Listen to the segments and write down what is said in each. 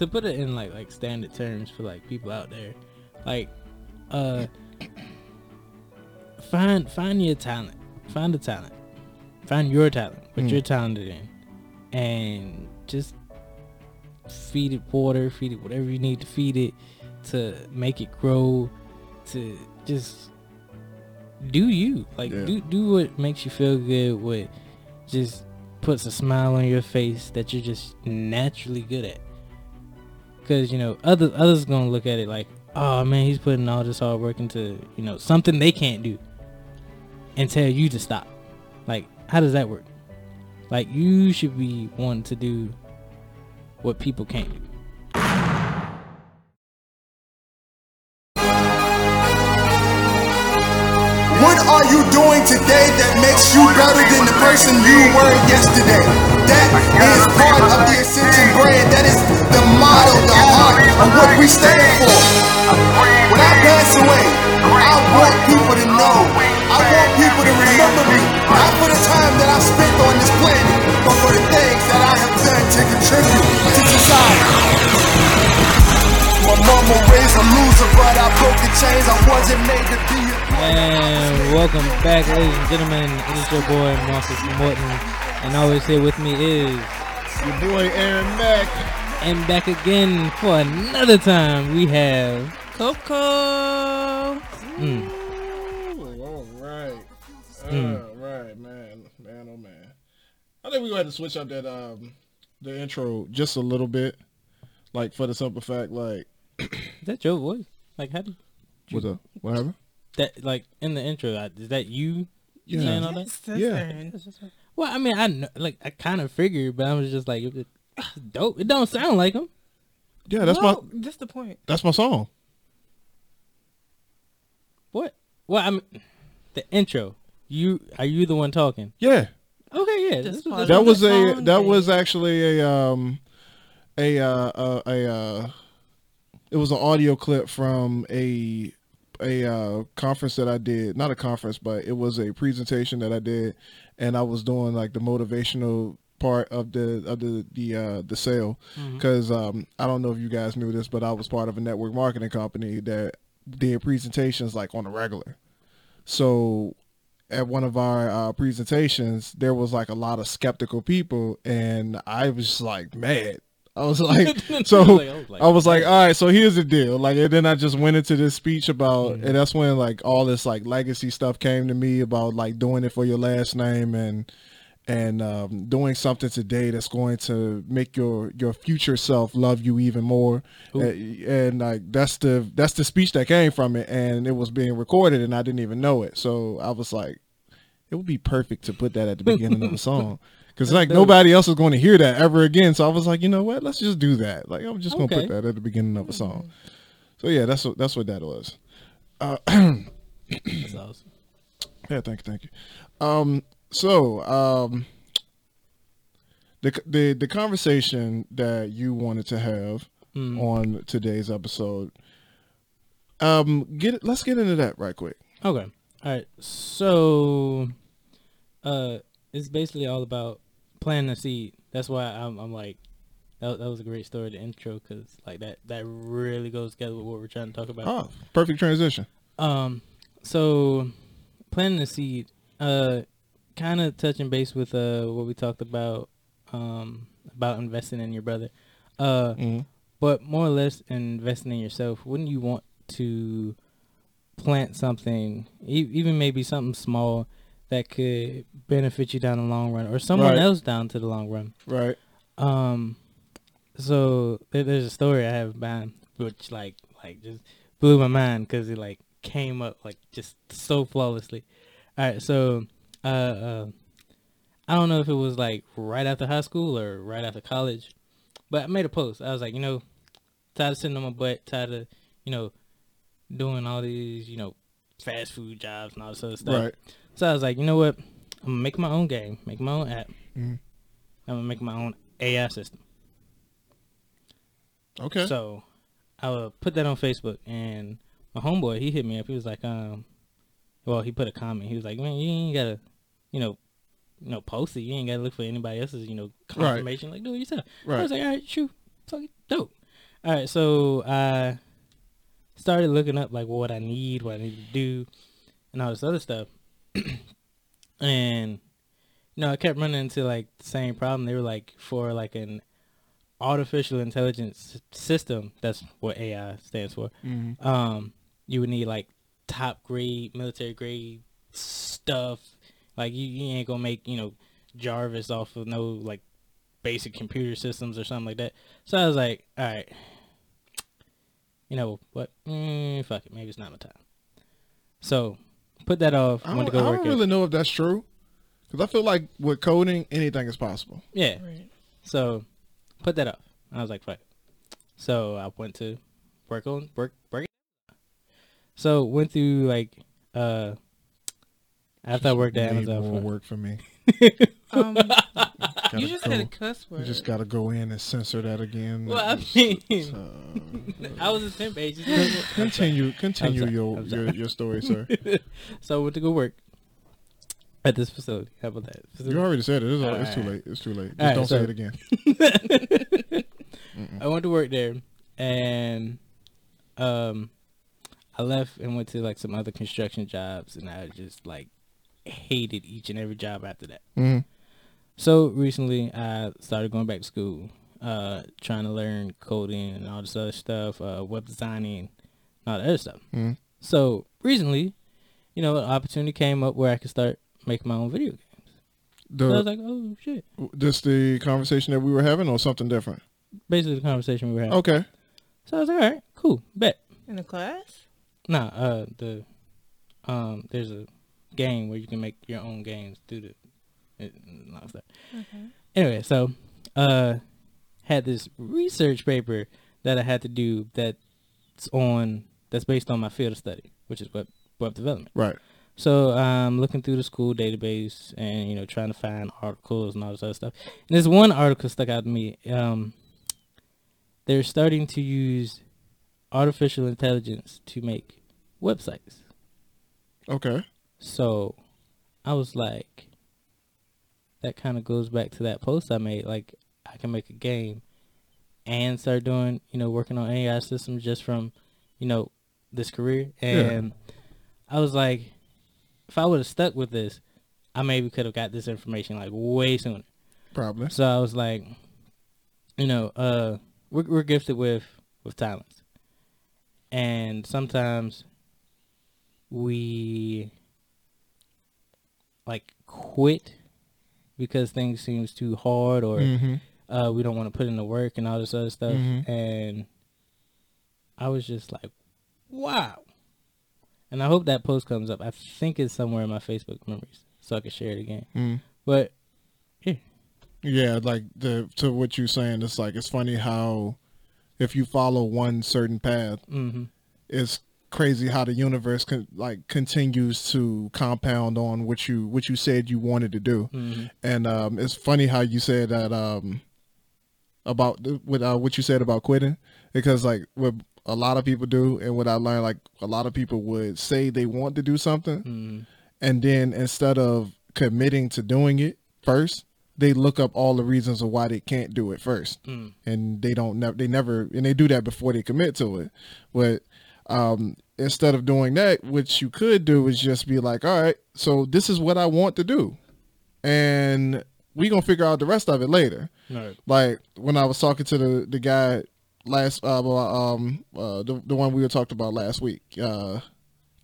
to put it in like like standard terms for like people out there, like uh find find your talent, find a talent, find your talent, what Mm. you're talented in, and just feed it water, feed it whatever you need to feed it to make it grow, to just do you like Yeah. do do what makes you feel good, what just puts a smile on your face that you're just naturally good at. Cause you know other others gonna look at it like, oh man, he's putting all this hard work into you know something they can't do, and tell you to stop. Like, how does that work? Like, you should be wanting to do what people can't do. What are you doing today that makes you better than the person you were yesterday? That is part of the Ascension brand. That is the motto, the heart of what we stand for. When I pass away, I want people to know. I want people to remember me. Not for the time that I spent on this planet, but for the things that I have done to contribute to society. My mama raised a loser, but I broke the chains. I wasn't made to be a And welcome back, ladies and gentlemen. It is your boy Marcus Morton, and always here with me is Your boy Aaron Mac. and back again for another time. We have Coco. mm, Ooh, all right. Mm. All right, man. Man, oh man. I think we had to have to switch up that um the intro just a little bit. Like for the simple fact, like is that your voice? Like how did what's up? What happened? That like in the intro? uh, Is that you Yeah. saying all that? Yes, that's Yeah. Well, I mean, I know, like I kind of figured, but I was just like, it, it's dope. It don't sound like him. Yeah, that's well, my That's the point. that's my song. What? Well, I mean, the intro. You are you the one talking? Yeah. Okay, yeah. Just this- That was a that thing. was actually a um a uh a, a uh it was an audio clip from a a uh conference that I did not a conference but it was a presentation that I did and I was doing like the motivational part of the of the the uh the sale. Because um I don't know if you guys knew this but I was part of a network marketing company that did presentations like on a regular. So at one of our uh, presentations, there was like a lot of skeptical people, and I was just like mad. I was like, so I was like, I was like, all right, so here's the deal. Like, and then I just went into this speech about, and that's when like all this like legacy stuff came to me about like doing it for your last name and and um, doing something today that's going to make your your future self love you even more. And, and like that's the that's the speech that came from it, and it was being recorded, and I didn't even know it. So I was like, it would be perfect to put that at the beginning of the song. Because like dope. nobody else is going to hear that ever again, so I was like, you know what? Let's just do that. Like I'm just gonna put that at the beginning of a song. So yeah, that's what that's what that was. Uh, That's awesome. yeah, thank you, thank you. Um, so um, the the the conversation that you wanted to have Mm. on today's episode, um, get let's get into that right quick. Okay. All right. So, uh, it's basically all about planting a seed. That's why I'm, I'm like, that, that was a great story, the intro, because like that, that really goes together with what we're trying to talk about. Oh, perfect transition. Um, so planting a seed, uh, kind of touching base with uh what we talked about, um, about investing in your brother, uh, Mhm. but more or less investing in yourself. Wouldn't you want to plant something, e- even maybe something small that could benefit you down the long run, or someone Right. else down to the long run? Right. Um, so there, there's a story I have behind which like like just blew my mind because it like came up like just so flawlessly. All right, so uh, uh, I don't know if it was like right after high school or right after college, but I made a post. I was like, you know, tired of sitting on my butt, tired of you know doing all these you know fast food jobs and all this other stuff. Right. So I was like, you know what? I'm gonna make my own game, make my own app. Mhm. I'm gonna make my own AI system. Okay. So I would put that on Facebook, and my homeboy he hit me up. He was like, um, well, he put a comment. He was like, man, you ain't gotta, you know, you know, post it. You ain't gotta look for anybody else's, you know, confirmation. Like, do it yourself. Right. I was like, all right, shoot, fuck it, dope. All right, so I started looking up like what I need, what I need to do, and all this other stuff. and you know, I kept running into like the same problem. They were like for like an artificial intelligence system. That's what AI stands for. Mhm. Um, you would need like top grade, military grade stuff. Like you, you ain't gonna make you know Jarvis off of no like basic computer systems or something like that. So I was like, all right, you know what? Mm, fuck it, maybe it's not my time. So put that off. I Went don't, to go I work. don't at- really know if that's true. Because I feel like with coding, anything is possible. Yeah. Right. So put that off. I was like, fuck. So I went to work on work work. So went through like uh after I worked at Made Amazon more for work for me. Um, Gotta you just go- said a cuss You just got to go in and censor that again. Well, I mean- uh, I was a temp agent. continue, continue your, your your story, sir. so I went to go work at this facility. How about that? You already said it. It's, all, it's too late. It's too late. Just don't say it again. I went to work there, and um, I left and went to like some other construction jobs, and I just like hated each and every job after that. Mhm. So recently, I started going back to school, uh, trying to learn coding and all this other stuff, uh, web designing, and all that other stuff. Mhm. So recently, you know, an opportunity came up where I could start making my own video games. So I was like, oh shit! Just the conversation that we were having, or something different? Basically, the conversation we were having. Okay. So I was like, all right, cool, bet. in the class? Nah, uh, the um, there's a game where you can make your own games through the it, and all that. Okay. Anyway, so uh, had this research paper that I had to do that's on that's based on my field of study, which is web web development. Right. So I'm um, looking through the school database and you know trying to find articles and all this other stuff. And there's one article stuck out to me. Um, they're starting to use artificial intelligence to make websites. Okay. So I was like, that kind of goes back to that post I made. Like, I can make a game and start doing, you know, working on AI systems just from, you know, this career. And I was like, if I would have stuck with this, I maybe could have got this information like way sooner. Probably. So I was like, you know, uh, we're, we're gifted with with talents, and sometimes we like quit because things seems too hard or hmm uh, we don't want to put in the work and all this other stuff. Mhm. And I was just like, wow. And I hope that post comes up. I think it's somewhere in my Facebook memories, so I can share it again. mm But Yeah, yeah, like the to what you're saying, it's like it's funny how if you follow one certain path, hmm it's crazy how the universe con- like continues to compound on what you what you said you wanted to do. hmm And um, it's funny how you said that um, about the- what uh, what you said about quitting, because like what a lot of people do, and what I learned, like a lot of people would say they want to do something, hmm and then instead of committing to doing it first, they look up all the reasons of why they can't do it first, Mm. and they don't never they never and they do that before they commit to it. But um, instead of doing that, what you could do is just be like, all right, so this is what I want to do, and we gonna figure out the rest of it later. Right. Like when I was talking to the the guy last uh um uh the the one we were talked about last week uh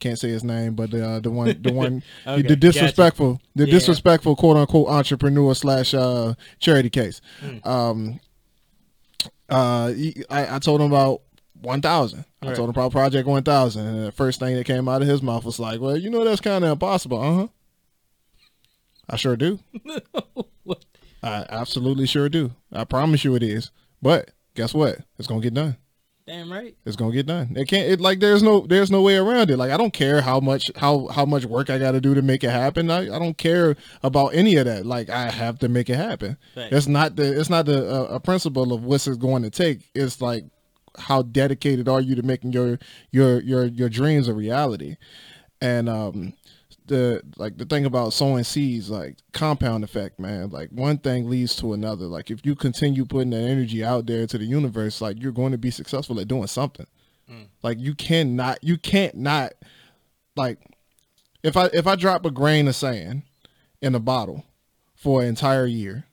can't say his name but uh the one the one Okay, the disrespectful the Yeah. disrespectful quote unquote entrepreneur slash uh charity case Mm. um uh I, I told him about 1000 I Right. told him about project 1000 and the first thing that came out of his mouth was like well you know that's kind of impossible uh-huh I sure do? I absolutely sure do. I promise you it is. But guess what? It's gonna get done. Damn right. It's gonna get done. It can't. It like there's no there's no way around it. Like I don't care how much how how much work I got to do to make it happen. I, I don't care about any of that. Like I have to make it happen. Right. It's not the it's not the uh, a principle of what's it going to take. It's like how dedicated are you to making your your your your dreams a reality. And um the like the thing about sowing seeds, like compound effect, man. Like one thing leads to another. Like if you continue putting that energy out there to the universe, like you're going to be successful at doing something. Like you cannot, you can't not, like if I if I drop a grain of sand in a bottle for an entire year,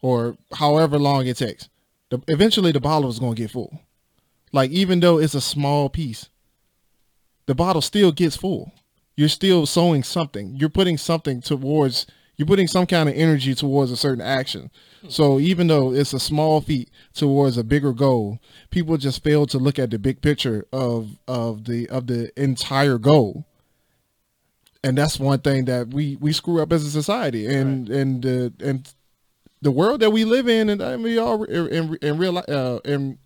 or however long it takes, the, eventually the bottle is going to get full. Like even though it's a small piece, the bottle still gets full. You're still sowing something. You're putting something towards. You're putting some kind of energy towards a certain action. Hmm. So even though it's a small feat towards a bigger goal, people just fail to look at the big picture of of the of the entire goal. And that's one thing that we we screw up as a society, and and the and the world that we live in, and I mean, we all in in real uh, in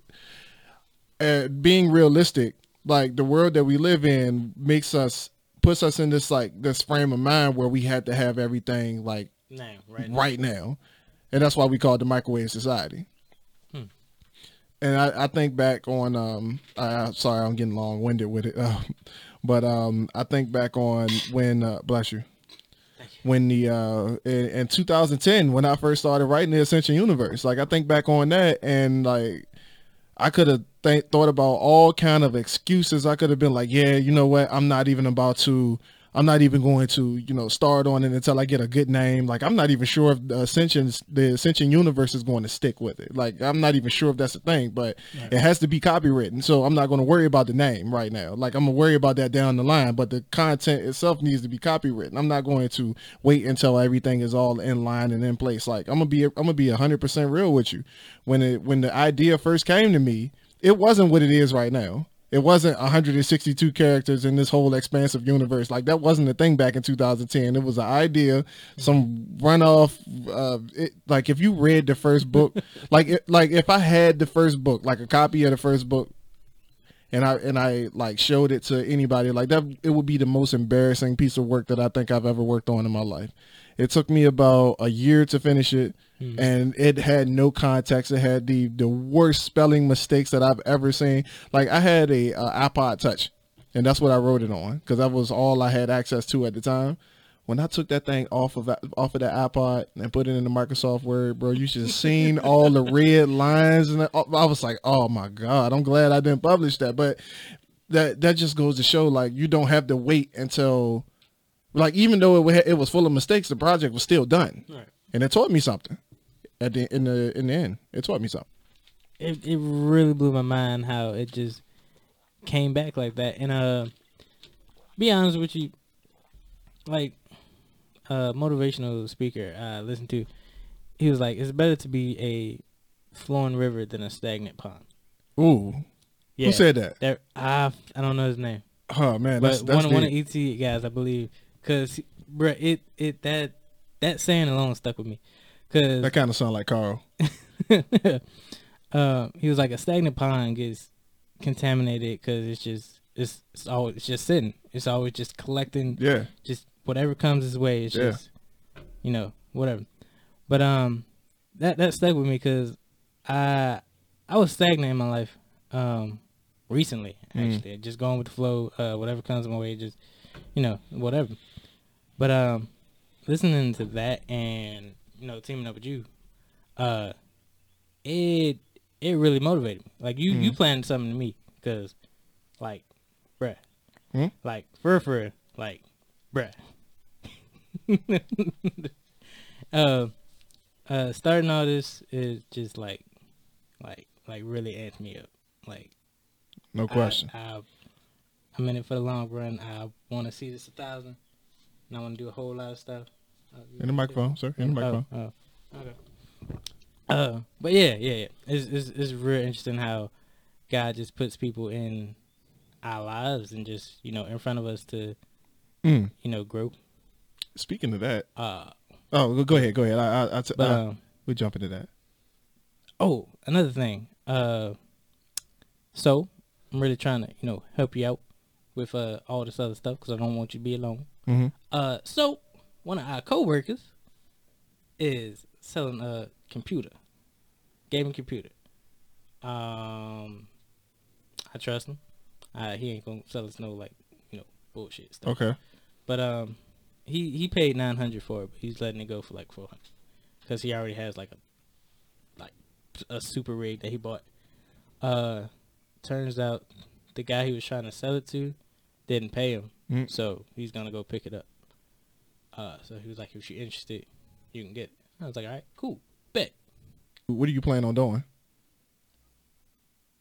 uh, being realistic, like the world that we live in makes us puts us in this like this frame of mind where we had to have everything like Now, right. right, now, and that's why we call it the microwave society. Hmm. And I, I think back on um I sorry I'm getting long winded with it, uh, but um I think back on when uh, bless you when the uh in, in 2010 when I first started writing the Ascension Universe. Like I think back on that and like I could have th- thought about all kind of excuses. I could have been like, yeah, you know what? I'm not even about to. I'm not even going to, you know, start on it until I get a good name. Like I'm not even sure if the Ascension, the Ascension universe is going to stick with it. Like I'm not even sure if that's a thing, but it has to be copywritten. So I'm not going to worry about the name right now. Like I'm gonna worry about that down the line. But the content itself needs to be copywritten. I'm not going to wait until everything is all in line and in place. Like I'm gonna be, I'm gonna be hundred percent real with you. When it, when the idea first came to me, it wasn't what it is right now. It wasn't 162 characters in this whole expansive universe. Like that wasn't a thing back in 2010. It was an idea, some runoff. Uh, it, like if you read the first book, like it, like if I had the first book, like a copy of the first book, and I and I like showed it to anybody, like that, it would be the most embarrassing piece of work that I think I've ever worked on in my life. It took me about a year to finish it, and it had no context. It had the the worst spelling mistakes that I've ever seen. Like I had a, uh iPod Touch, and that's what I wrote it on because that was all I had access to at the time. When I took that thing off of off of that iPod and put it in the Microsoft Word, bro, you should have seen all the red lines, and I was like, "Oh my god, I'm glad I didn't publish that." But that that just goes to show, like, you don't have to wait until, like, even though it it was full of mistakes, the project was still done, Right. and it taught me something. At the in the in the end, it taught me something. it it really blew my mind how it just came back like that. And uh, be honest with you, like a motivational speaker I listened to, he was like, "It's better to be a flowing river than a stagnant pond." Ooh, Yeah, who said that? that? I I don't know his name, Oh man, that's that's one one of. ET guys, I believe, because bruh, it it that that saying alone stuck with me, because that kind of sound like Carl. uh, he was like a stagnant pond gets contaminated because it's just it's it's always it's just sitting. It's always just collecting Yeah, just whatever comes his way. It's Yeah. just you know whatever. But um, that that stuck with me because I I was stagnant in my life um recently Mm. actually just going with the flow. Uh, whatever comes my way, just you know whatever. But um, listening to that and you know teaming up with you, uh, it it really motivated me. Like you you planned something to me because like, bruh, Hmm? like for for like, bruh. uh, uh, starting all this is just like, like, like really amped me up. Like, no question. I, I, I'm in it for the long run. I want to see this a thousand, and I want to do a whole lot of stuff. In the microphone, sir. In the microphone. Oh, oh, okay. Uh, but yeah, yeah, yeah. It's, it's it's real interesting how God just puts people in our lives and just you know in front of us to Mm. you know grow. Speaking of that, Uh, oh, go- go ahead, go ahead. I, I, I t- but um, we jump into that. oh, another thing. Uh, so I'm really trying to you know help you out with uh all this other stuff because I don't want you to be alone. hmm Uh, so one of our coworkers is selling a computer, gaming computer. Um, I trust him. Uh, he ain't gonna sell us no like you know bullshit stuff. Okay. But um, he he paid nine hundred for it, but he's letting it go for like four hundred because he already has like a like a super rig that he bought. Uh, turns out the guy he was trying to sell it to didn't pay him, Mm. so he's gonna go pick it up. Uh, so he was like, if you're interested, you can get it. I was like, all right, cool, bet. What do you plan on doing?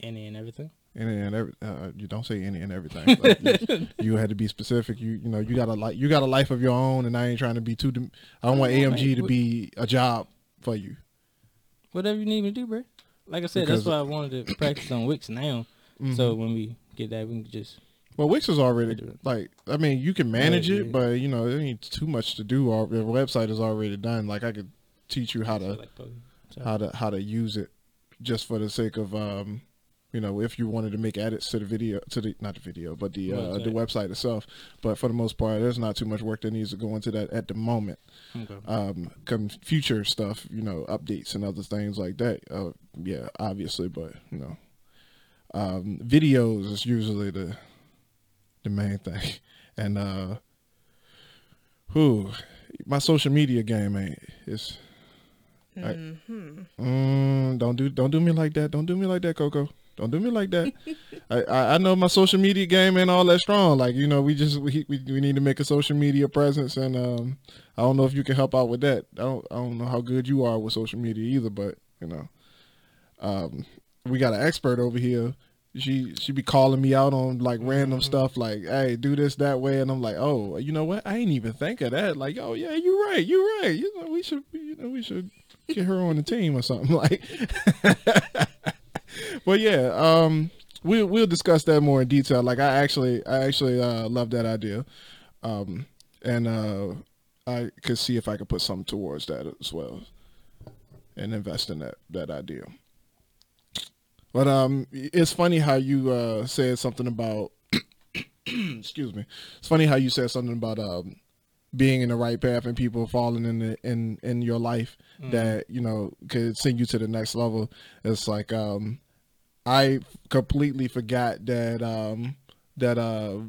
Any and everything. Any and every, uh, you don't say any and everything. Like, you, you had to be specific. You you know you got a li- you got a life of your own, and I ain't trying to be too. dem- I don't want AMG man. to be a job for you. Whatever you need me to do, bro. Like I said, Because- that's why I wanted to practice on Wix now. Mm-hmm. So when we get that, we can just Well, Wix is already like I mean you can manage Yeah, it, yeah. but you know there ain't too much to do. Our the website is already done. Like I could teach you how to like how to how to use it just for the sake of um you know if you wanted to make edits to the video to the not the video but the uh, the website itself but for the most part there's not too much work that needs to go into that at the moment okay. um come future stuff you know updates and other things like that uh yeah obviously but you know um videos is usually the the main thing and uh who my social media game ain't it's I- Mm, don't do don't do me like that. Don't do me like that, Coco. Don't do me like that. I, I I know my social media game ain't all that strong. Like you know, we just we we, we need to make a social media presence, and um, I don't know if you can help out with that. I don't I don't know how good you are with social media either, but you know, um, we got an expert over here. She she be calling me out on like random stuff, like hey, do this that way, and I'm like, oh, you know what? I ain't even think of that. Like, oh yeah, you're right, you're right. You know, we should you know we should get her on the team or something like. but yeah, um, we'll we'll discuss that more in detail. Like I actually I actually uh, love that idea, um, and uh, I could see if I could put something towards that as well, and invest in that that idea. But um, it's funny how you uh, said something about. excuse me. It's funny how you said something about um, being in the right path and people falling in the, in in your life that you know could send you to the next level. It's like um, I completely forgot that um, that uh,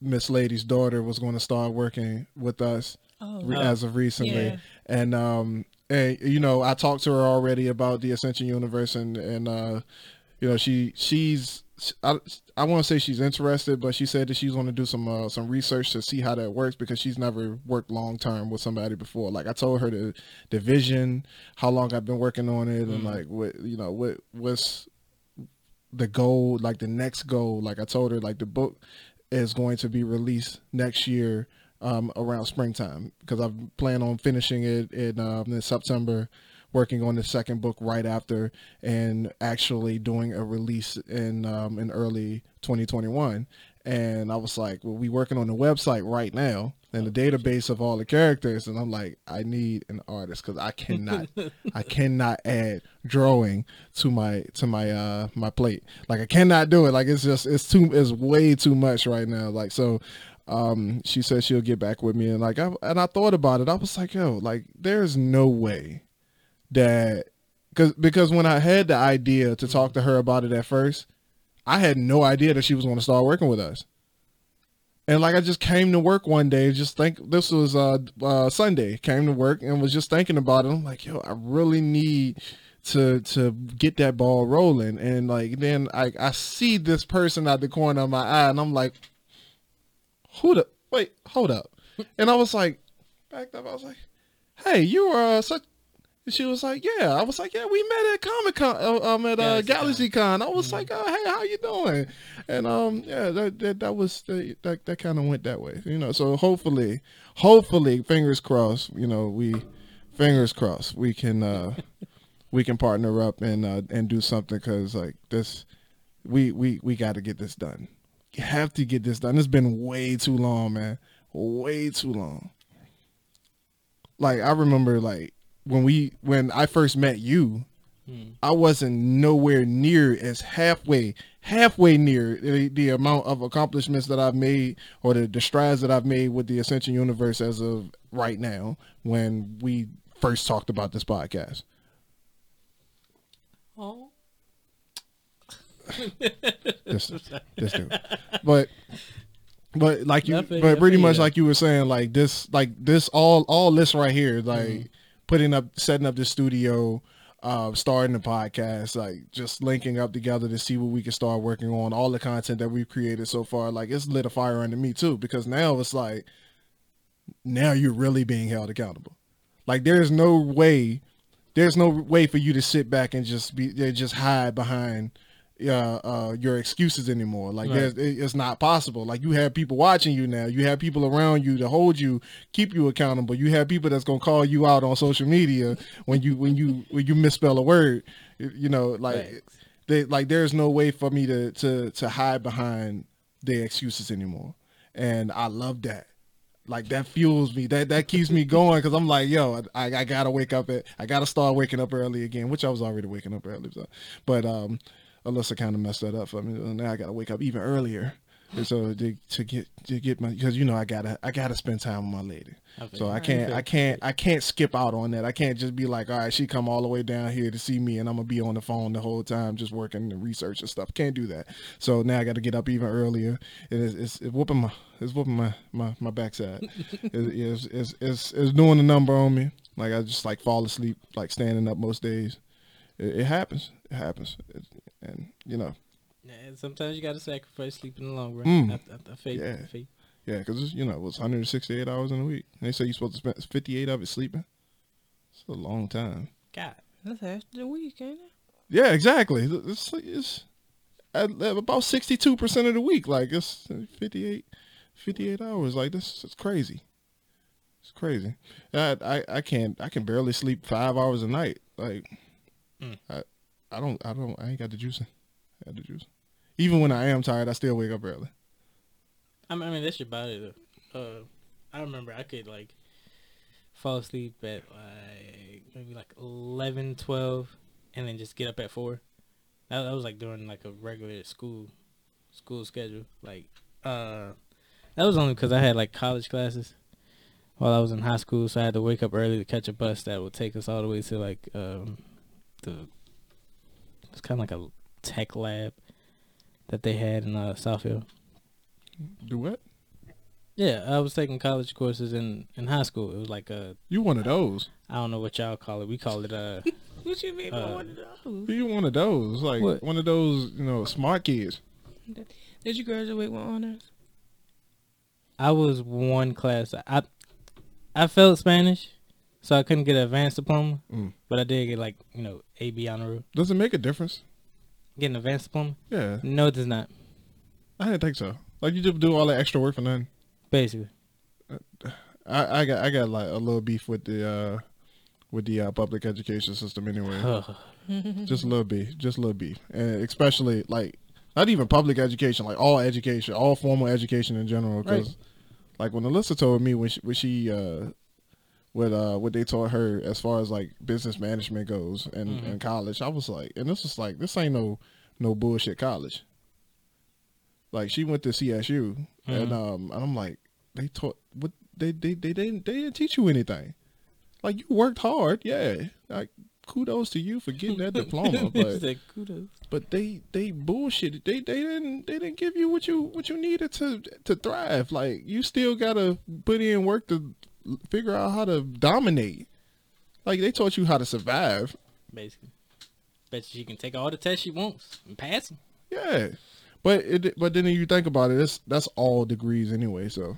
Miss Lady's daughter was going to start working with us Oh, re- as of recently, Yeah. and um, and you know I talked to her already about the Ascension Universe, and and uh, you know she she's I, I want to say she's interested, but she said that she's going to do some uh, some research to see how that works because she's never worked long term with somebody before. Like I told her the the vision, how long I've been working on it, and like what you know what what's the goal, like the next goal. Like I told her, like the book is going to be released next year um, around springtime because I plan on finishing it in, um, in September, working on the second book right after, and actually doing a release in um, in early 2021. And I was like, well, we working on the website right now and the database of all the characters, and I'm like, I need an artist because I cannot, I cannot add drawing to my to my uh my plate. Like I cannot do it. Like it's just it's too it's way too much right now. Like so, um, she said she'll get back with me, and like I and I thought about it. I was like, yo, like there's no way that because because when I had the idea to talk to her about it at first, I had no idea that she was going to start working with us. And like I just came to work one day, just think this was uh, uh Sunday, came to work and was just thinking about it. I'm like, yo, I really need to to get that ball rolling. And like then I I see this person out the corner of my eye, and I'm like, who the wait, hold up. And I was like, backed up. I was like, hey, you are uh, such. And she was like, yeah. I was like, yeah, we met at Comic Con, uh, um, at uh, Galaxy Con. I was like, oh, hey, how you doing? And um, yeah, that that, that was that that, that kind of went that way, you know. So hopefully, hopefully, fingers crossed, you know, we fingers crossed, we can uh, we can partner up and uh, and do something because like this, we we we got to get this done. You have to get this done. It's been way too long, man. Way too long. Like I remember, like when we when I first met you, hmm. I wasn't nowhere near as halfway halfway near the, the amount of accomplishments that I've made or the, the strides that I've made with the Ascension Universe as of right now when we first talked about this podcast. Oh. This, this dude. But But like you, you, but pretty much like you were saying, like this, like this, all all this right here, like Mm-hmm. putting up, setting up the studio, uh, starting the podcast, like just linking up together to see what we can start working on. All the content that we've created so far, like it's lit a fire under me too, because now it's like, now you're really being held accountable. Like there's no way, there's no way for you to sit back and just be, just hide behind uh, uh, your excuses anymore. Like Right. it's not possible. Like you have people watching you now. You have people around you to hold you, keep you accountable. You have people that's gonna call you out on social media when you when you when you misspell a word. You- know, like Facts. they like there's no way for me to to to hide behind their excuses anymore. And I love that. Like that fuels me. That that keeps me going because I'm like, yo, I, I gotta wake up at I gotta start waking up early again, which I was already waking up early. So. But um, Alyssa kind of messed that up for me. Now I gotta wake up even earlier. And so to, to get to get my because you know I gotta I gotta spend time with my lady. I feel So. I can't I can't I can't skip out on that. I can't just be like, all right, she come all the way down here to see me, and I'm gonna be on the phone the whole time just working and research and stuff. Can't do that. So now I got to get up even earlier. And it's, it's, it's whooping my it's whooping my my my backside. it, it's, it's it's it's doing the number on me. Like I just like fall asleep like standing up most days. It, it happens. It happens. It, and you know, Yeah, and sometimes you gotta sacrifice sleep in the long run. Mm. Feel Yeah. you. yeah, because you know it was 168 hours in a week. And they say you're supposed to spend 58 of it sleeping. It's a long time. God, That's half the week, ain't it? Yeah, exactly. It's, it's about sixty-two percent of the week. Like it's 58, 58 hours. Like this is crazy. It's crazy. I, I I can't I can barely sleep five hours a night. Like Mm. I I don't I don't I ain't got the juicing. I got the juice. Even when I am tired, I still wake up early. I mean, I mean that's your body though. Uh, I remember I could like fall asleep at like maybe like 11, 12, and then just get up at four. That, that was like during like a regular school school schedule. Like uh, that was only because I had like college classes while I was in high school, so I had to wake up early to catch a bus that would take us all the way to like um the it's kind of like a tech lab that they had in uh, Southfield. Do what? Yeah, I was taking college courses in in high school. It was like a You one of those? I don't know what y'all call it. We call it uh What you mean by Uh, one of those? You one of those? Like What? one of those? You know, smart kids. Did you graduate with honors? I was one class. I I failed Spanish, so I couldn't get an advanced diploma. Mm. But I did get like you know A B honor. Does it make a difference? Getting an advanced diploma? Yeah, No, it does not. I didn't think so. Like you just do all that extra work for nothing. Basically, I, I got I got like a little beef with the uh with the uh, public education system anyway. just a little beef, just a little beef, and especially like not even public education, like all education, all formal education in general. Because Right. like when Alyssa told me when she, when she uh what uh what they taught her as far as like business management goes in, Mhm. in college, I was like, and this is like this ain't no no bullshit college. Like she went to CSU, and Mhm. um, and I'm like, they taught what they they they didn't they didn't teach you anything. Like you worked hard, yeah. Like kudos to you for getting that diploma, but kudos. but they they bullshit. They they didn't they didn't give you what you what you needed to to thrive. Like you still gotta put in work to figure out how to dominate. Like they taught you how to survive. Basically, bet she can take all the tests she wants and pass them. Yeah, but it but then you think about it, that's that's all degrees anyway. So,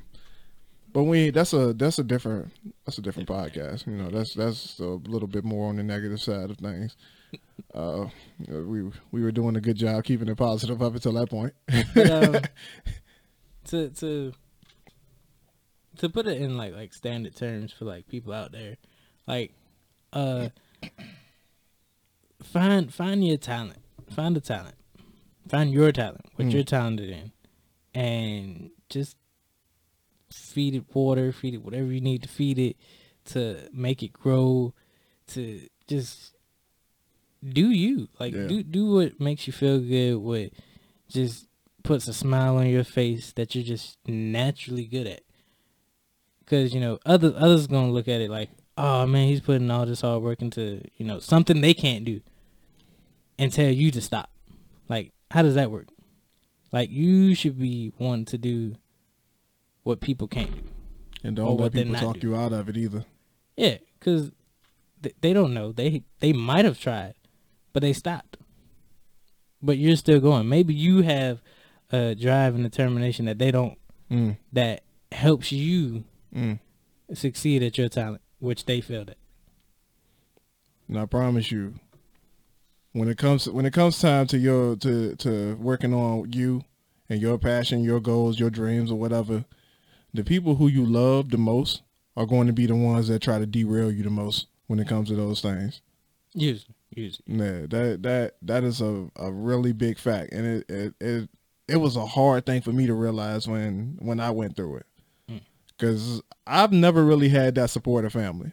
but we that's a that's a different that's a different podcast. You know, that's that's a little bit more on the negative side of things. Uh, we we were doing a good job keeping it positive up until that point. But, um, to to to put it in like like standard terms for like people out there, like uh find find your talent, find a talent, find your talent, what Mm. you're talented in, and just feed it water, feed it whatever you need to feed it to make it grow, to just do you like Yeah. do do what makes you feel good, what just puts a smile on your face that you're just naturally good at. Cause you know other others gonna look at it like, oh man, he's putting all this hard work into you know something they can't do, and tell you to stop. Like, how does that work? Like, you should be wanting to do what people can't do. And don't let people talk doing. you out of it either. Yeah, because th- they don't know. They they might have tried, but they stopped. But you're still going. Maybe you have a drive and determination that they don't. Mm, That helps you mm. succeed at your talent, which they failed at. And I promise you, when it comes when it comes time to your to to working on you and your passion, your goals, your dreams, or whatever, the people who you love the most are going to be the ones that try to derail you the most when it comes to those things. Usually, usually. Yeah, that that that is a, a really big fact, and it, it it it was a hard thing for me to realize when when I went through it. Because I've never really had that supportive family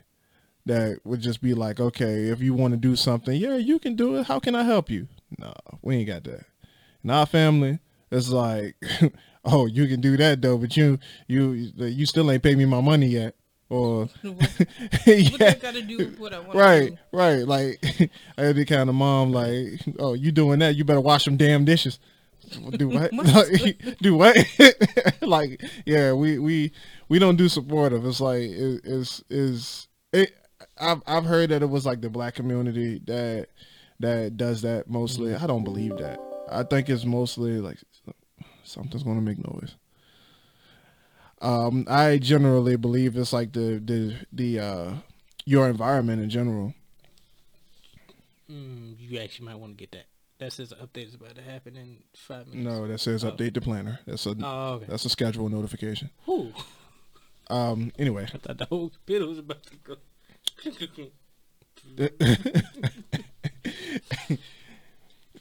that would just be like, okay, if you want to do something, yeah, you can do it. How can I help you? No, we ain't got that. In our family, it's like, oh, you can do that though, but you you you still ain't paid me my money yet, or What, what yeah. got to do what I want Right, right. Like I had the kind of mom like, oh, you doing that? You better wash them damn dishes. Do what? What? Like, do what? like, yeah, we we we don't do supportive. It's like it, it's is it. I've I've heard that it was like the black community that that does that mostly. I don't believe that. I think it's mostly like something's gonna make noise. Um, I generally believe it's like the the the uh your environment in general. Mm, you actually might want to get that. That says update is about to happen in five minutes. No, that says Oh. update the planner. That's a Oh, okay. that's a schedule notification. Whew. Um. Anyway, I thought the whole bit was about to go.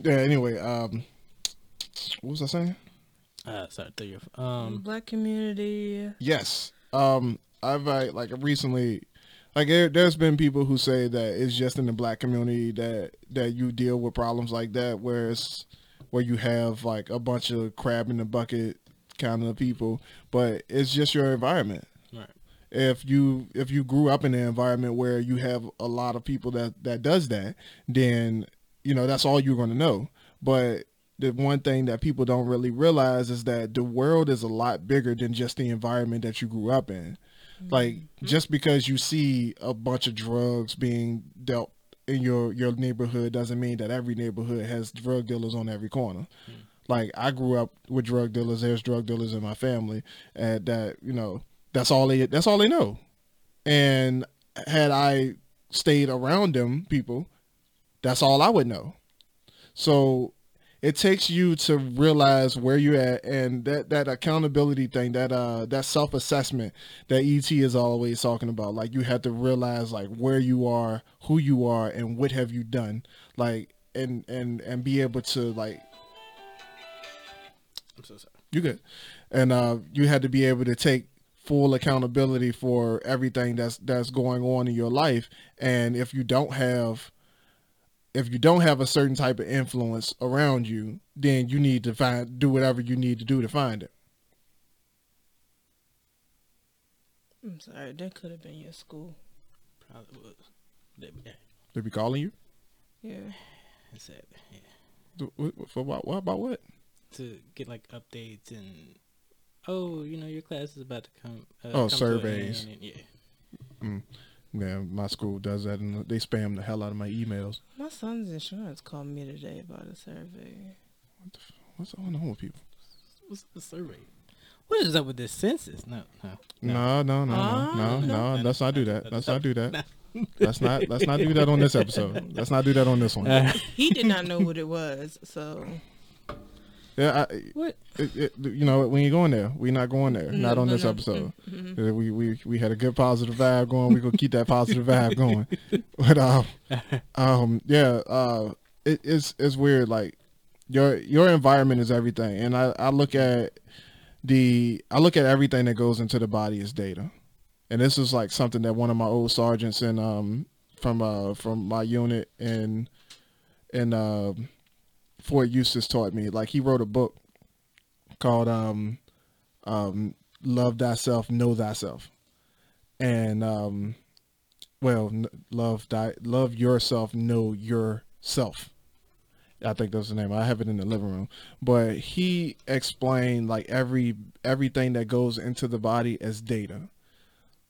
yeah. Anyway, um, what was I saying? uh, sorry, through your. Um, Black community. Yes. Um. I've uh, like recently, like there, there's been people who say that it's just in the black community that that you deal with problems like that, where it's where you have like a bunch of crab in the bucket kind of people, but it's just your environment. Right. if you if you grew up in an environment where you have a lot of people that that does that then you know that's all you're going to know but the one thing that people don't really realize is that the world is a lot bigger than just the environment that you grew up in mm-hmm. like just because you see a bunch of drugs being dealt in your your neighborhood doesn't mean that every neighborhood has drug dealers on every corner hmm. like I grew up with drug dealers. There's drug dealers in my family, and that you know that's all they that's all they know. And had I stayed around them people, that's all I would know. So it takes you to realize where you're at, and that that accountability thing, that uh that self assessment that ET is always talking about. Like you have to realize like where you are, who you are, and what have you done. Like and and and be able to like I'm so sorry. you good. And uh, you had to be able to take full accountability for everything that's that's going on in your life. And if you don't have if you don't have a certain type of influence around you, then you need to find do whatever you need to do to find it. I'm sorry, that could have been your school. Probably was. They, yeah, They be calling you Yeah. it's sad. Yeah. Do- what- for what? What about what? To get like updates and oh, you know, your class is about to come. Uh, Oh, come to an surveys. end yeah. Mm. Yeah, my school does that, and they spam the hell out of my emails. My son's insurance called me today about a survey. What's going on with people? What's the survey? What is up with this census? No, no, No, no, no, no, Ah, no, no. no. Let's not do that. Let's not do that. Let's not. Let's not do that on this episode. Let's not do that on this one. Uh, He did not know what it was, so Yeah, I, what? it, it, you know, we ain't going there. We not going there. not on no, this no. episode. Mhm. Uh, We we we had a good positive vibe going. We gonna keep that positive vibe going. But um, um, yeah, uh, it, it's it's weird. Like your your environment is everything, and I I look at the I look at everything that goes into the body as data, and this is like something that one of my old sergeants in um from uh from my unit in in um Fort Eustis taught me. Like he wrote a book called um um Love Thyself, Know Thyself. And um well, love thy love yourself, know yourself. I think that's the name. I have it in the living room. But he explained like every everything that goes into the body as data.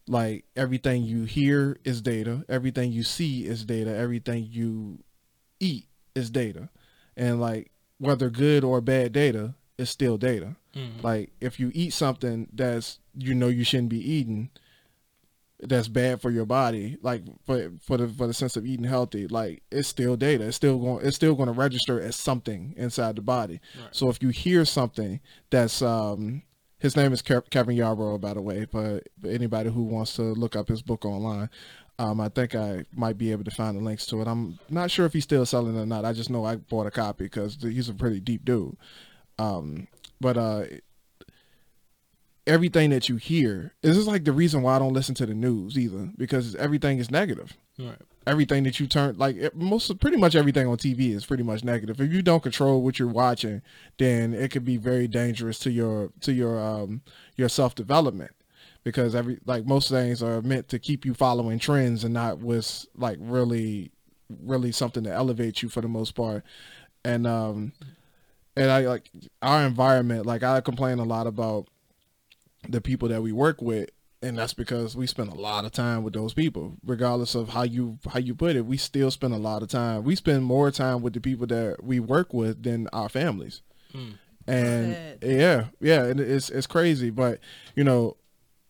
Like everything you hear is data, everything you see is data, everything you eat is data. And like whether good or bad data is still data. Like if you eat something that's you know you shouldn't be eating, that's bad for your body like for for the for the sense of eating healthy like it's still data. It's still going it's still going to register as something inside the body. So if you hear something that's um his name is Kevin Yarbrough, by the way, but anybody who wants to look up his book online, um, I think I might be able to find the links to it. I'm not sure if he's still selling it or not. I just know I bought a copy because he's a pretty deep dude. Um, but uh, everything that you hear this is like the reason why I don't listen to the news either because everything is negative. Right. Everything that you turn like it- most pretty much everything on TV is pretty much negative. If you don't control what you're watching, then it could be very dangerous to your to your um your self development because every like most things are meant to keep you following trends and not was like really really something to elevate you for the most part. And um and I like our environment like I complain a lot about the people that we work with and that's because we spend a lot of time with those people. Regardless of how you how you put it we still spend a lot of time we spend more time with the people that we work with than our families. And yeah yeah and it's it's crazy but you know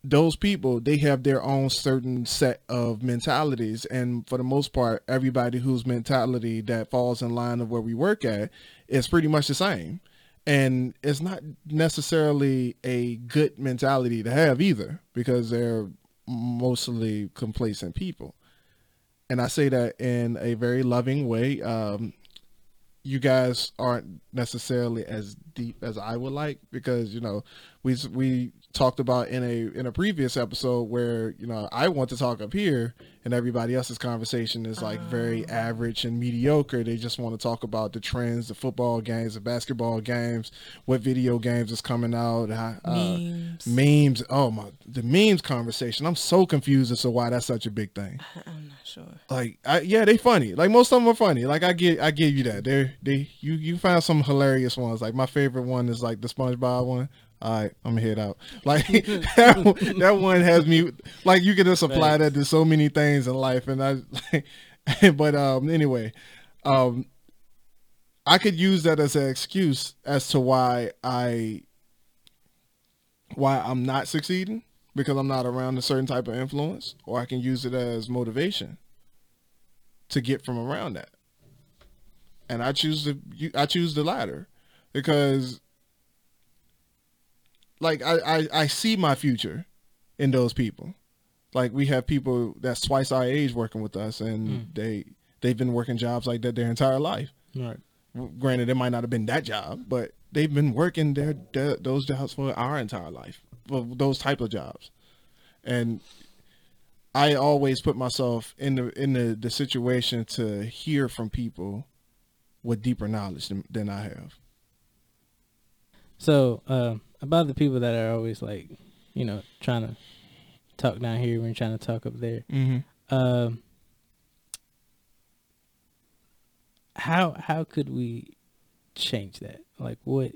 those people they have their own certain set of mentalities. And for the most part everybody whose mentality that falls in line of where we work at is pretty much the same. And it's not necessarily a good mentality to have either because they're mostly complacent people. And i say that in a very loving way. Um, you guys aren't necessarily as deep as I would like because you know we we talked about in a in a previous episode where you know I want to talk up here and everybody else's conversation is like very average and mediocre. They just want to talk about the trends, the football games, the basketball games, what video games is coming out, uh, Memes. memes. Oh my, the memes conversation. I'm so confused as to why that's such a big thing I'm not sure. like I, yeah they funny like most of them are funny like i get i give you that they're they you you found some hilarious ones like my favorite one is like the spongebob one all right i'm gonna head out like that, one- that one has me like you can just apply that to so many things in life and i but um anyway um i could use that as an excuse as to why i why i'm not succeeding because i'm not around a certain type of influence or i can use it as motivation to get from around that. And I choose the I choose the latter because like I, I, I see my future in those people. Like we have people that's twice our age working with us and they they've been working jobs like that their entire life. Right. Granted, it might not have been that job, but they've been working their, their those jobs for our entire life, for those type of jobs. And I always put myself in the in the, the situation to hear from people with deeper knowledge than, than I have. So, uh, about the people that are always like, you know, trying to talk down here and trying to talk up there. Mm-hmm. Um, how how could we change that? Like, what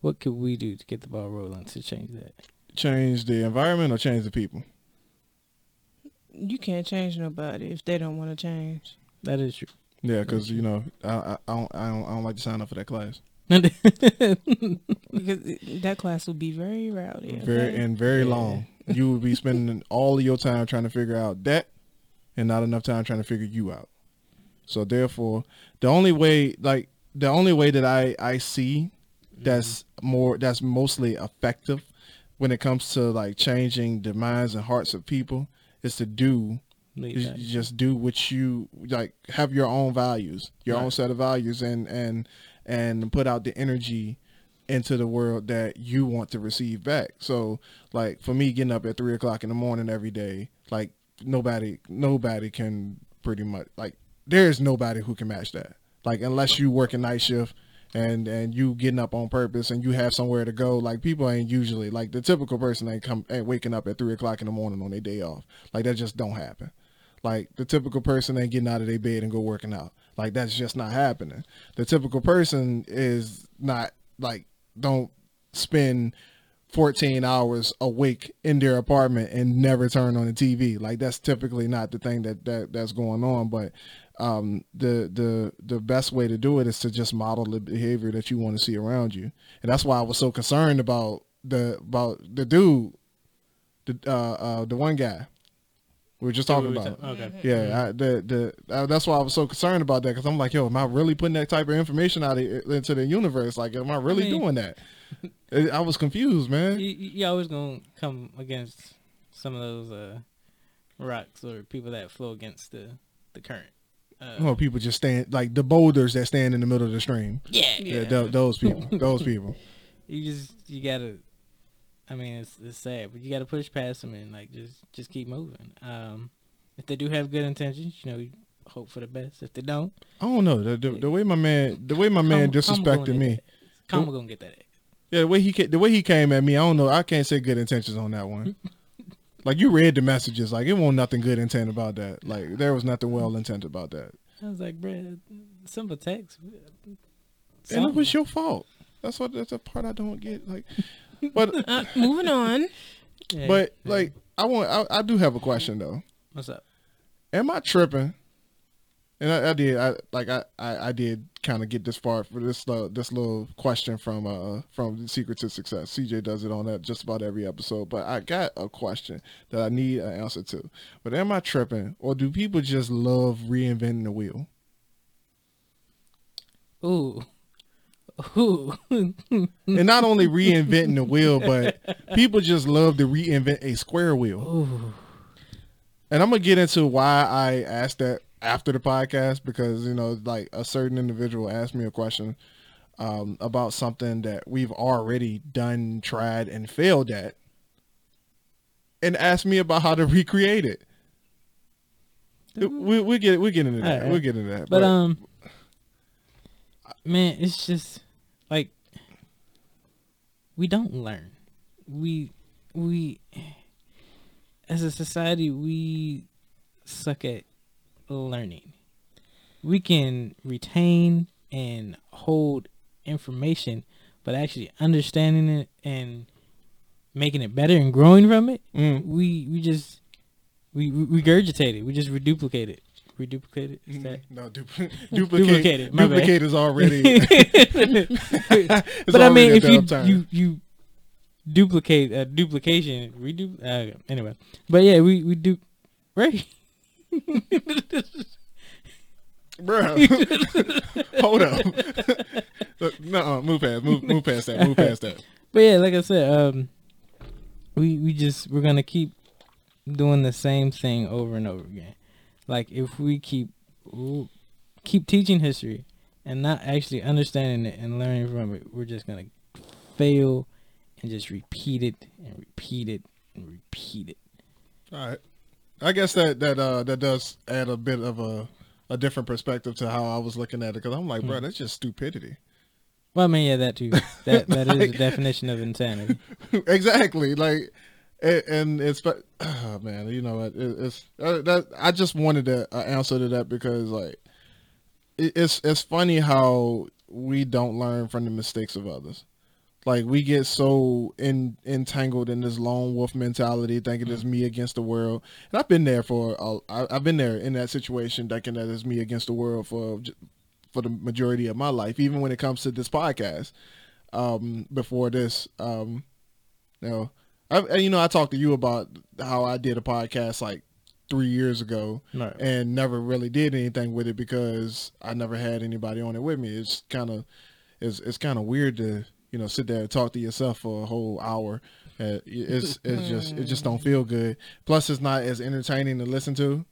what could we do to get the ball rolling to change that? Change the environment or change the people. You can't change nobody if they don't want to change. That is true. Yeah, because you know I, I I don't I don't I don't like to sign up for that class. Because that class will be very rowdy. Okay? Very and very Yeah. long. You would be spending all of your time trying to figure out that, and not enough time trying to figure you out. So therefore, the only way, like the only way that I I see that's more that's mostly effective when it comes to like changing the minds and hearts of people is to do Leave you that. you just do what you like have your own values your own set of values and and and put out the energy into the world that you want to receive back. So like for me getting up at three o'clock in the morning every day like nobody nobody can pretty much like there's nobody who can match that. Like unless you work a night shift and and you getting up on purpose and you have somewhere to go like people ain't usually like the typical person ain't come ain't waking up at three o'clock in the morning on their day off. Like that just don't happen. Like the typical person ain't getting out of their bed and go working out. Like that's just not happening. The typical person is not like don't spend 14 hours awake in their apartment and never turn on the TV. Like that's typically not the thing that, that that's going on. But um, the the the best way to do it is to just model the behavior that you want to see around you. And that's why I was so concerned about the about the dude, the uh, uh the one guy we were just talking We about. ta- okay. Yeah, I, the the uh, that's why I was so concerned about that because I'm like, yo, am I really putting that type of information out of, into the universe? Like, am I really mean- doing that? I I was confused, man. You, you you always gonna come against some of those uh, rocks or people that flow against the the current. Uh, Oh, people just stand like the boulders that stand in the middle of the stream. yeah, Yeah, tho- those people. those people. you just you gotta. I mean, it's it's sad, but you gotta push past them and like just just keep moving. Um, if they do have good intentions, you know, you hope for the best. If they don't, I don't know the, the, the way my man the way my man gonna disrespected get me. Karma gonna get that. Yeah, the way he the way he came at me, I don't know. I can't say good intentions on that one. like you read the messages, like it wasn't nothing good intent about that. Like there was nothing well intent about that, I was like, bruh, simple text. and it was your fault. That's what that's the part I don't get. Like, but Uh, moving on. Yeah, but yeah. like I want I, I do have a question though. what's up? Am I tripping? And I, I did I like I I, I did kind of get this far for this uh, this little question from uh from Secret to Success. CJ does it on that just about every episode, but I got a question that I need an answer to. But am I tripping, or do people just love reinventing the wheel? Ooh, ooh. And not only reinventing the wheel, but people just love to reinvent a square wheel. Ooh. And I'm gonna get into why I asked that after the podcast because you know, like a certain individual asked me a question um, about something that we've already done, tried, and failed at, and asked me about how to recreate it. We we get we get into that. Alright. We'll get into that. But um, man, it's just we don't learn. We we as a society we suck at learning. We can retain and hold information, but actually understanding it and making it better and growing from it, Mm. we we just we, we regurgitate it. We just reduplicate it. Reduplicate it. Is that? no, du- Duplicate duplicate. it, my bad. Duplicate is already. but I mean, if you you you duplicate uh, duplication, redo. Uh, anyway, but yeah, we we do right. Bro, hold up. no, move past, move, move past that, move past that. But yeah, like I said, um, we we just we're gonna keep doing the same thing over and over again. Like if we keep keep teaching history and not actually understanding it and learning from it, we're just gonna fail and just repeat it and repeat it and repeat it. All right. I guess that that uh that does add a bit of a a different perspective to how I was looking at it because I'm like, bro, that's just stupidity. Well, I mean, yeah, that too. That that is the definition of insanity. exactly. Like, and, and it's oh, man, you know? It, it's uh, that I just wanted to uh, answer to that because like it, it's it's funny how we don't learn from the mistakes of others. Like we get so in, entangled in this lone wolf mentality, thinking it's me against the world. And I've been there for I've been there in that situation, thinking that it's me against the world for for the majority of my life, even when it comes to this podcast. Um, before this, um, you know, I, you know, I talked to you about how I did a podcast like three years ago Right. and never really did anything with it because I never had anybody on it with me. It's kind of, it's it's kind of weird to you know sit there and talk to yourself for a whole hour. Uh, it's it's just it just don't feel good. Plus, it's not as entertaining to listen to,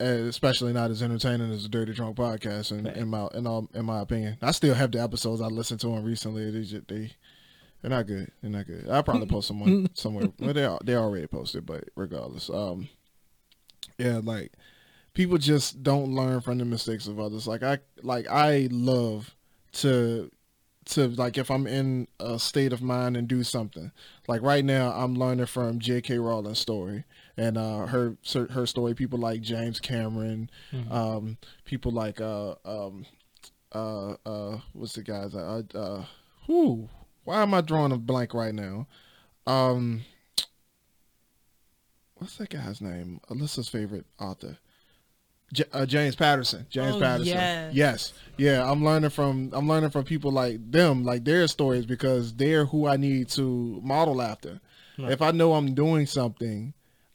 uh, especially not as entertaining as a Dirty Trunk podcast. In, in my in all in my opinion, I still have the episodes I listened to them recently. They just, they they're not good. They're not good. I'll probably post someone somewhere. Well, they are, they already posted, but regardless, um, yeah, like people just don't learn from the mistakes of others. Like I like I love to to like if I'm in a state of mind and do something. Like right now, I'm learning from J.K. Rowling's story and uh, her her story. People like James Cameron, um, people like uh um uh uh what's the guys uh uh who why am I drawing a blank right now? Um, what's that guy's name? Alyssa's favorite author. J- uh, James Patterson. James Oh, Patterson. yes. Yes. Yeah, I'm learning from I'm learning from people like them, like their stories because they're who I need to model after. Right. If I know I'm doing something,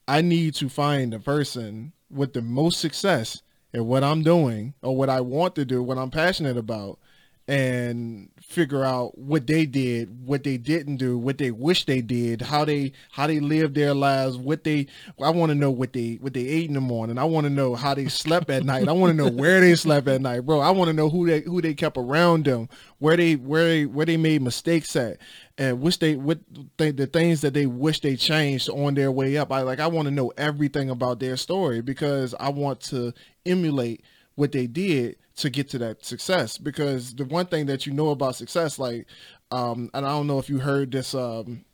I need to find a person with the most success at what I'm doing or what I want to do, what I'm passionate about, and figure out what they did, what they didn't do, what they wish they did, how they how they lived their lives, what they I want to know what they what they ate in the morning. I want to know how they slept at night. I want to know where they slept at night, bro. I want to know who they who they kept around them, where they where they where they made mistakes at, and wish they what they, the things that they wish they changed on their way up. I like I want to know everything about their story because I want to emulate what they did to get to that success because the one thing that you know about success like um and I don't know if you heard this um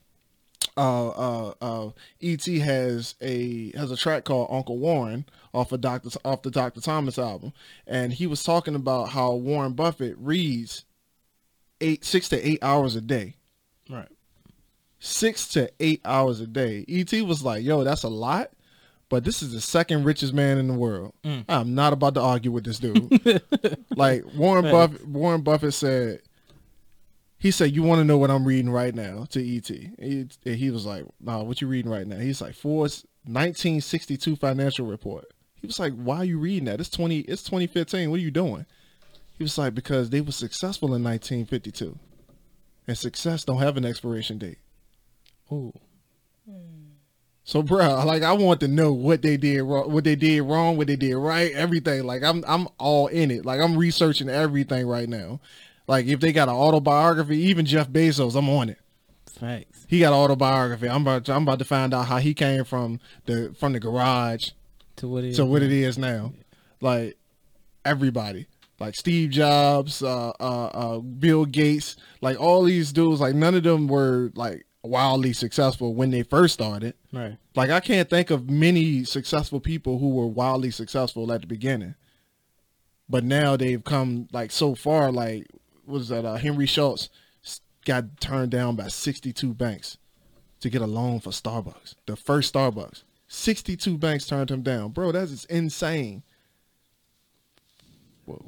uh uh uh ET has a has a track called Uncle Warren off of Dr. off the Dr. Thomas album and he was talking about how Warren Buffett reads 8 6 to 8 hours a day Right. 6 to 8 hours a day ET was like yo that's a lot but this is the second richest man in the world. Mm. I'm not about to argue with this dude. like Warren Buffett, Warren Buffett said, he said, "You want to know what I'm reading right now?" To ET, he, he was like, "Nah, what you reading right now?" He's like, "Forbes 1962 financial report." He was like, "Why are you reading that? It's 20. It's 2015. What are you doing?" He was like, "Because they were successful in 1952, and success don't have an expiration date." Ooh. So, bro, like I want to know what they did wrong, what they did wrong, what they did right, everything. Like I'm, I'm all in it. Like I'm researching everything right now. Like if they got an autobiography, even Jeff Bezos, I'm on it. Facts. He got an autobiography. I'm about, to, I'm about to find out how he came from the from the garage To what it is. to what it is now. Like everybody, like Steve Jobs, uh, uh, uh, Bill Gates, like all these dudes. Like none of them were like wildly successful when they first started. Right. Like I can't think of many successful people who were wildly successful at the beginning. But now they've come like so far like what was that uh, Henry Schultz got turned down by 62 banks to get a loan for Starbucks. The first Starbucks. 62 banks turned him down. Bro, that is insane.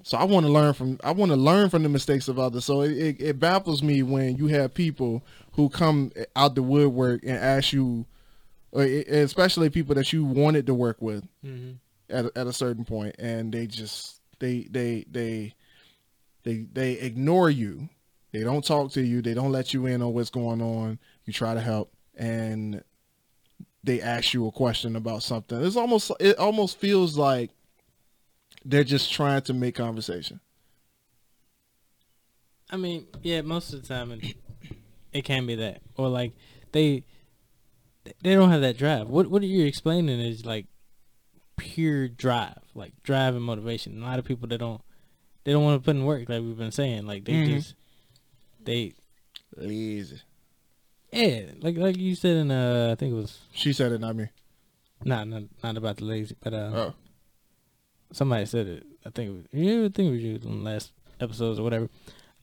So I want to learn from I want to learn from the mistakes of others. So it, it, it baffles me when you have people who come out the woodwork and ask you, especially people that you wanted to work with Mm-hmm. at a, at a certain point, and they just they they they they they ignore you. They don't talk to you. They don't let you in on what's going on. You try to help, and they ask you a question about something. It's almost it almost feels like they're just trying to make conversation. I mean, yeah, most of the time it, it can be that, or like they they don't have that drive. What what you're explaining is like pure drive, like drive and motivation. A lot of people they don't they don't want to put in work, like we've been saying. Like they Mhm. just they Lazy. yeah, like like you said in uh I think it was She said it, not me. not not not about the lazy, but uh Oh, somebody said it. I think it was, yeah, think it was you in the last episodes or whatever.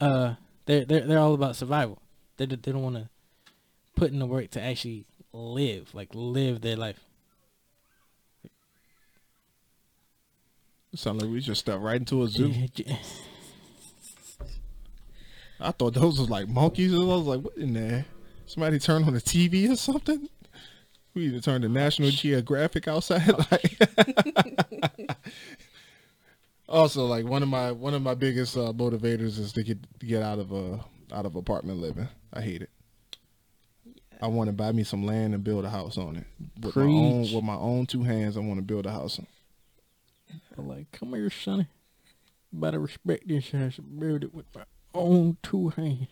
Uh, they're they're they're all about survival. They they don't want to put in the work to actually live, like live their life. it sounded like we just stepped right into a zoo. I thought those was like monkeys. I was like, what in there? Somebody turned on the TV or something? We need to turn the National Geographic outside. Like, also, like one of my one of my biggest uh, motivators is to get to get out of uh out of apartment living. I hate it. I want to buy me some land and build a house on it with my own with my own two hands. I want to build a house. On. I'm like, come here, sonny. You better respect this house and build it with my own two hands.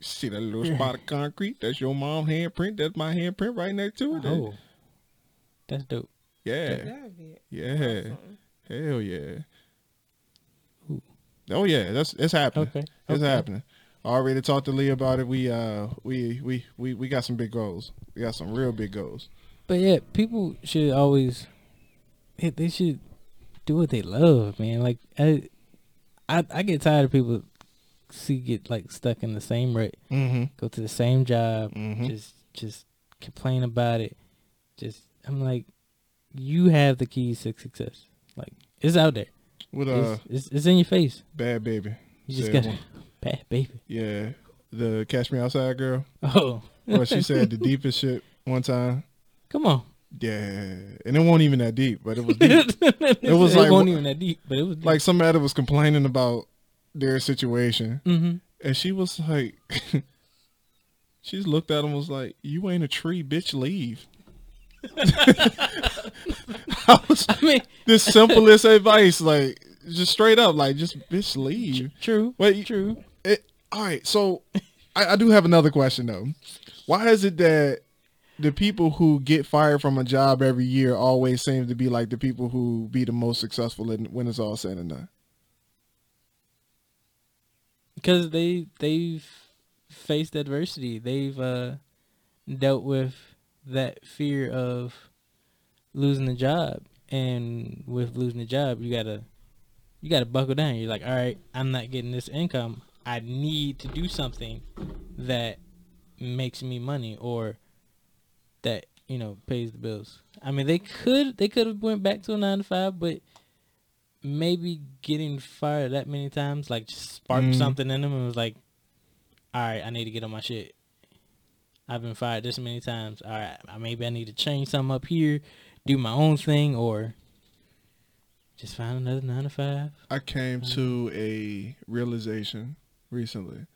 See that little spot of concrete? That's your mom handprint. That's my handprint right next to it. Oh, that's dope. Yeah. Yeah. awesome. Hell yeah. Ooh. Oh yeah, that's it's happening. Okay. It's okay. happening. I already talked to Lee about it. We uh we we we we got some big goals. We got some real big goals. But yeah, people should always they, they should do what they love, man. Like I, I I get tired of people see get like stuck in the same rut, Mm-hmm. go to the same job, Mhm. just just complain about it. Just I'm like, you have the keys to success. Like it's out there. With uh It's, it's, it's in your face. Bhad Bhabie. You just got Bhad Bhabie. Yeah, the Catch Me Outside girl. Oh, Well, she said the deepest shit one time. come on. Yeah, and it wasn't even that deep, but it was deep. it was it like wasn't even that deep, but it was like somebody was complaining about their situation, hmm and she was like, she just looked at him was like, "You ain't a tree, bitch. Leave." I was I mean, the simplest advice, like just straight up, like just bitch leave. true. Wait, true. It, all right, so I, I do have another question though. Why is it that the people who get fired from a job every year always seem to be like the people who be the most successful in, when it's all said and done? Because they they've faced adversity. They've uh dealt with that fear of losing the job. And with losing the job you gotta you gotta buckle down. You're like all right i'm not getting this income. I need to do something that makes me money or that you know pays the bills. I mean they could they could have went back to a nine to five but maybe getting fired that many times like just sparked Mm. something in him and was like, all right, I need to get on my shit. I've been fired this many times. All right, I- maybe I need to change something up here, do my own thing, or just find another nine to five. I came to a realization recently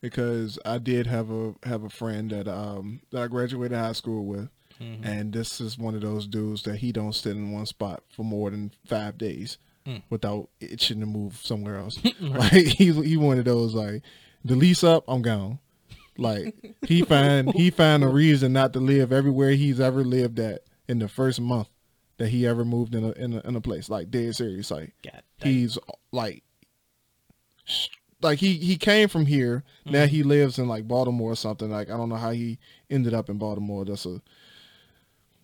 because I did have a have a friend that um that I graduated high school with, Mhm. and this is one of those dudes that he don't sit in one spot for more than five days Mm. without itching to move somewhere else. Like he's he one of those like the lease up, I'm gone. Like he find he found a reason not to live everywhere he's ever lived at in the first month that he ever moved in a in a, in a place. Like dead serious. Like God, he's like like he he came from here now he lives in like baltimore or something like i don't know how he ended up in baltimore that's a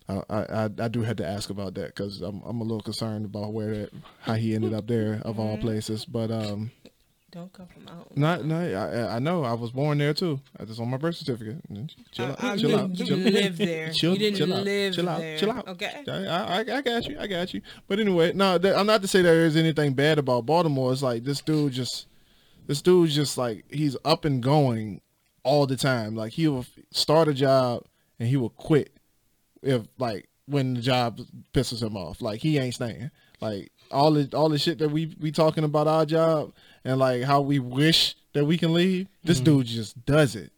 I, I, I do have to ask about that because I'm I'm a little concerned about where that how he ended up there of all places. But um, Don't come from out. not no I I know I was born there too. I just on my birth certificate. Chill out, I, I chill out, you chill, live there. chill, you didn't chill out, live chill out, there. chill out. Okay. I, I I got you, I got you. But anyway, no, th- I'm not to say there is anything bad about Baltimore. It's like this dude just this dude's just like he's up and going all the time. Like he will start a job and he will quit if like when the job pisses him off. Like he ain't staying. Like all the all the shit that we we talking about our job and like how we wish that we can leave. This dude just does it.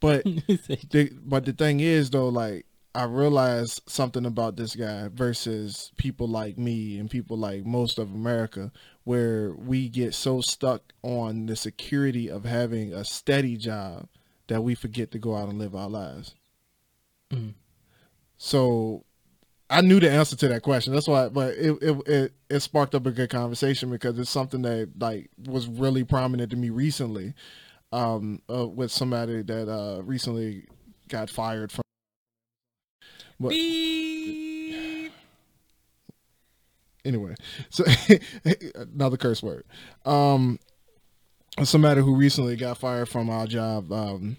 But the, but the thing is though, like I realized something about this guy versus people like me and people like most of America, where we get so stuck on the security of having a steady job that we forget to go out and live our lives. Mhm. So I knew the answer to that question. That's why, but it, it it it sparked up a good conversation because it's something that like was really prominent to me recently, um, uh, with somebody that uh recently got fired from. But Beep. anyway, so another curse word. Um, somebody who recently got fired from our job. Um,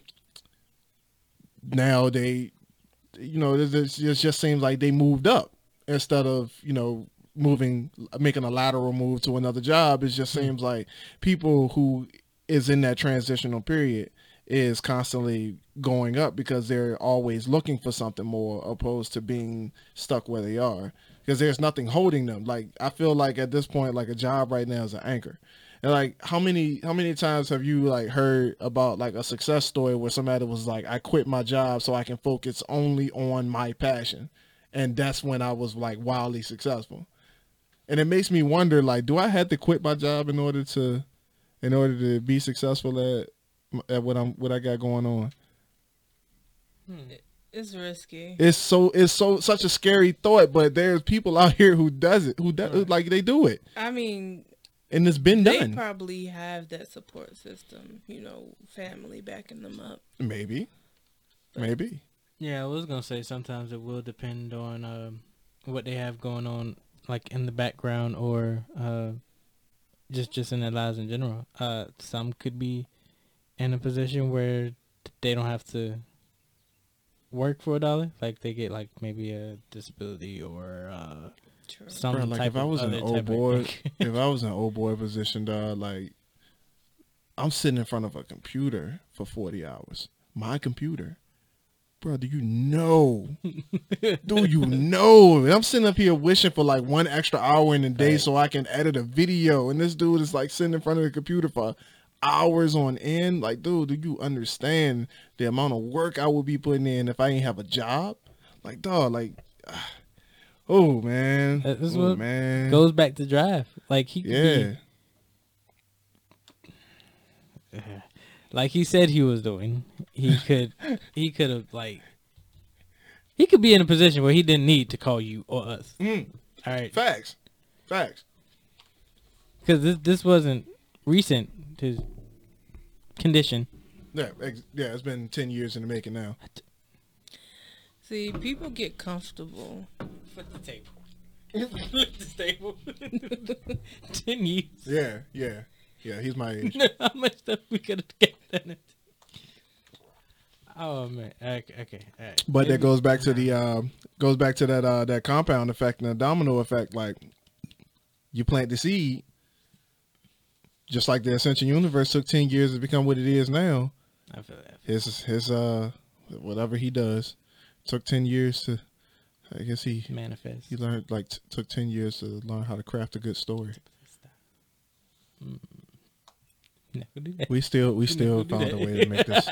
now they, you know, it just, it just seems like they moved up instead of you know moving, making a lateral move to another job. It just hmm. seems like people who is in that transitional period is constantly going up because they're always looking for something more opposed to being stuck where they are. Because there's nothing holding them. Like i feel like at this point like a job right now is an anchor and like how many how many times have you like heard about like a success story where somebody was like i quit my job so i can focus only on my passion and that's when i was like wildly successful? And it makes me wonder like do i have to quit my job in order to in order to be successful at at what i'm what i got going on? Hmm, it's risky. it's so it's so such a scary thought but there's people out here who does it who does like they do it. I mean, and it's been They done. probably have that support system, you know, family backing them up. Maybe, But- maybe. Yeah, I was gonna say sometimes it will depend on um, what they have going on, like in the background or uh, just just in their lives in general. Uh, some could be in a position where they don't have to work for a dollar, like they get like maybe a disability or uh, True. some Bruh, like type if I was an old boy, if I was an old boy position, dog, like I'm sitting in front of a computer for 40 hours. My computer. Bro, do you know? do you know? And I'm sitting up here wishing for like one extra hour in the day Right. so I can edit a video. And this dude is like sitting in front of the computer for hours on end. Like, dude, do you understand the amount of work I would be putting in if I ain't have a job? Like, dog, like, ah. Oh man, That is oh, what man, goes back to drive. Like he could yeah. be, like he said he was doing. He could he could have like he could be in a position where he didn't need to call you or us. Mm. All right, Facts. Facts. because this this wasn't recent. His condition. Yeah, ex- yeah, it's been 10 years in the making now. See, people get comfortable. Flip the table. Flip the table. Ten years. Yeah, yeah. Yeah, he's my age. How much stuff we could have get done. it. Oh man. Okay. Okay. All right. But that goes back to the uh, goes back to that uh, that compound effect and the domino effect. Like you plant the seed, just like the Ascension Universe took ten years to become what it is now. I feel that. His his uh whatever he does took ten years to. I guess he Manifest. he learned like t- took ten years to learn how to craft a good story. That. We still we still found a way to make this.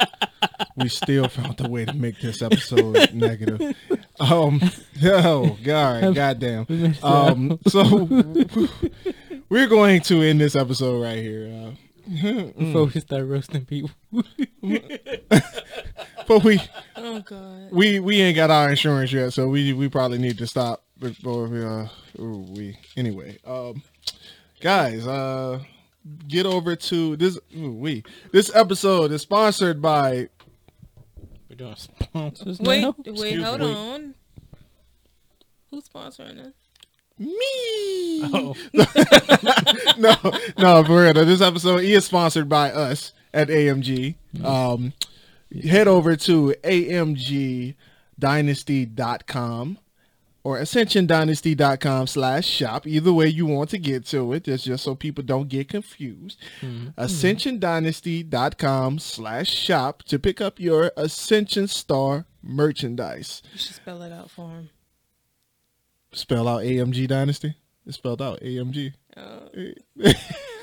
we still found a way to make this episode negative. Um. Oh God, goddamn. Um. So we're going to end this episode right here. Uh, Before we start roasting people. but we Oh God. we we ain't got our insurance yet, so we we probably need to stop before we uh we anyway. Um, guys, uh, get over to this. Ooh, we this episode is sponsored by We're doing sponsors Wait, now. wait, Excuse hold me. on. Who's sponsoring us? me. Oh, no, no, for real. though, This episode is sponsored by us at AMG. Um, head over to amgdynasty.com or ascensiondynasty.com slash shop. Either way you want to get to it. That's just so people don't get confused. Ascensiondynasty.com slash shop to pick up your Ascension Star merchandise. You should spell it out for him. Spell out AMG Dynasty. It's spelled out AMG. Uh,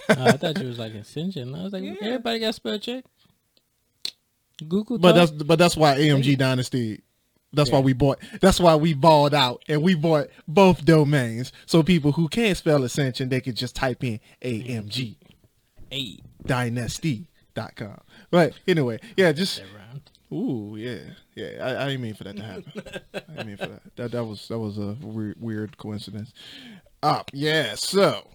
I thought you was like Ascension. I was like, Yeah. everybody got spell check. Google. But that's but that's why AMG Dynasty. That's why we bought. That's why we balled out and we bought both domains so people who can't spell Ascension they could just type in AMG hey, Dynasty.com. But anyway, yeah, just ooh yeah yeah. I, I didn't mean for that to happen. I didn't mean for that. That that was that was a weird, weird coincidence. Up yeah. So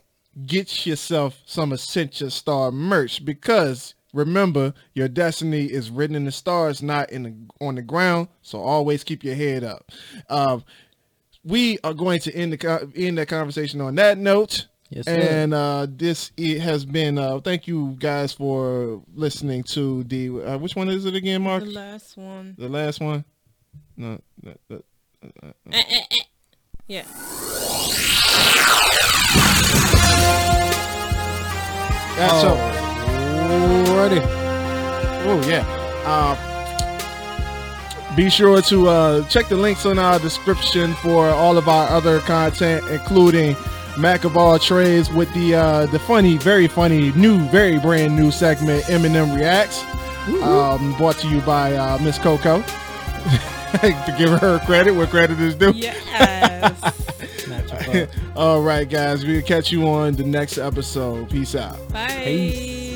get yourself some Ascension Star merch because remember your destiny is written in the stars, not in the on the ground. So always keep your head up. Um, we are going to end the end that conversation on that note. Yes, sir. and uh, this it has been. Uh, thank you guys for listening to the. Uh, which one is it again, Mark? the last one. The last one. No, no, no. Eh, eh, eh. Yeah. That's so. Alrighty. Oh yeah. Uh, be sure to uh, check the links on our description for all of our other content, including Mac of all trades with the uh, the funny, very funny, new, very brand new segment Eminem reacts. Um, brought to you by uh, Miss Coco. to give her credit where credit is due. Yes. Not your fault. All right, guys, we'll catch you on the next episode. Peace out. Bye. Peace.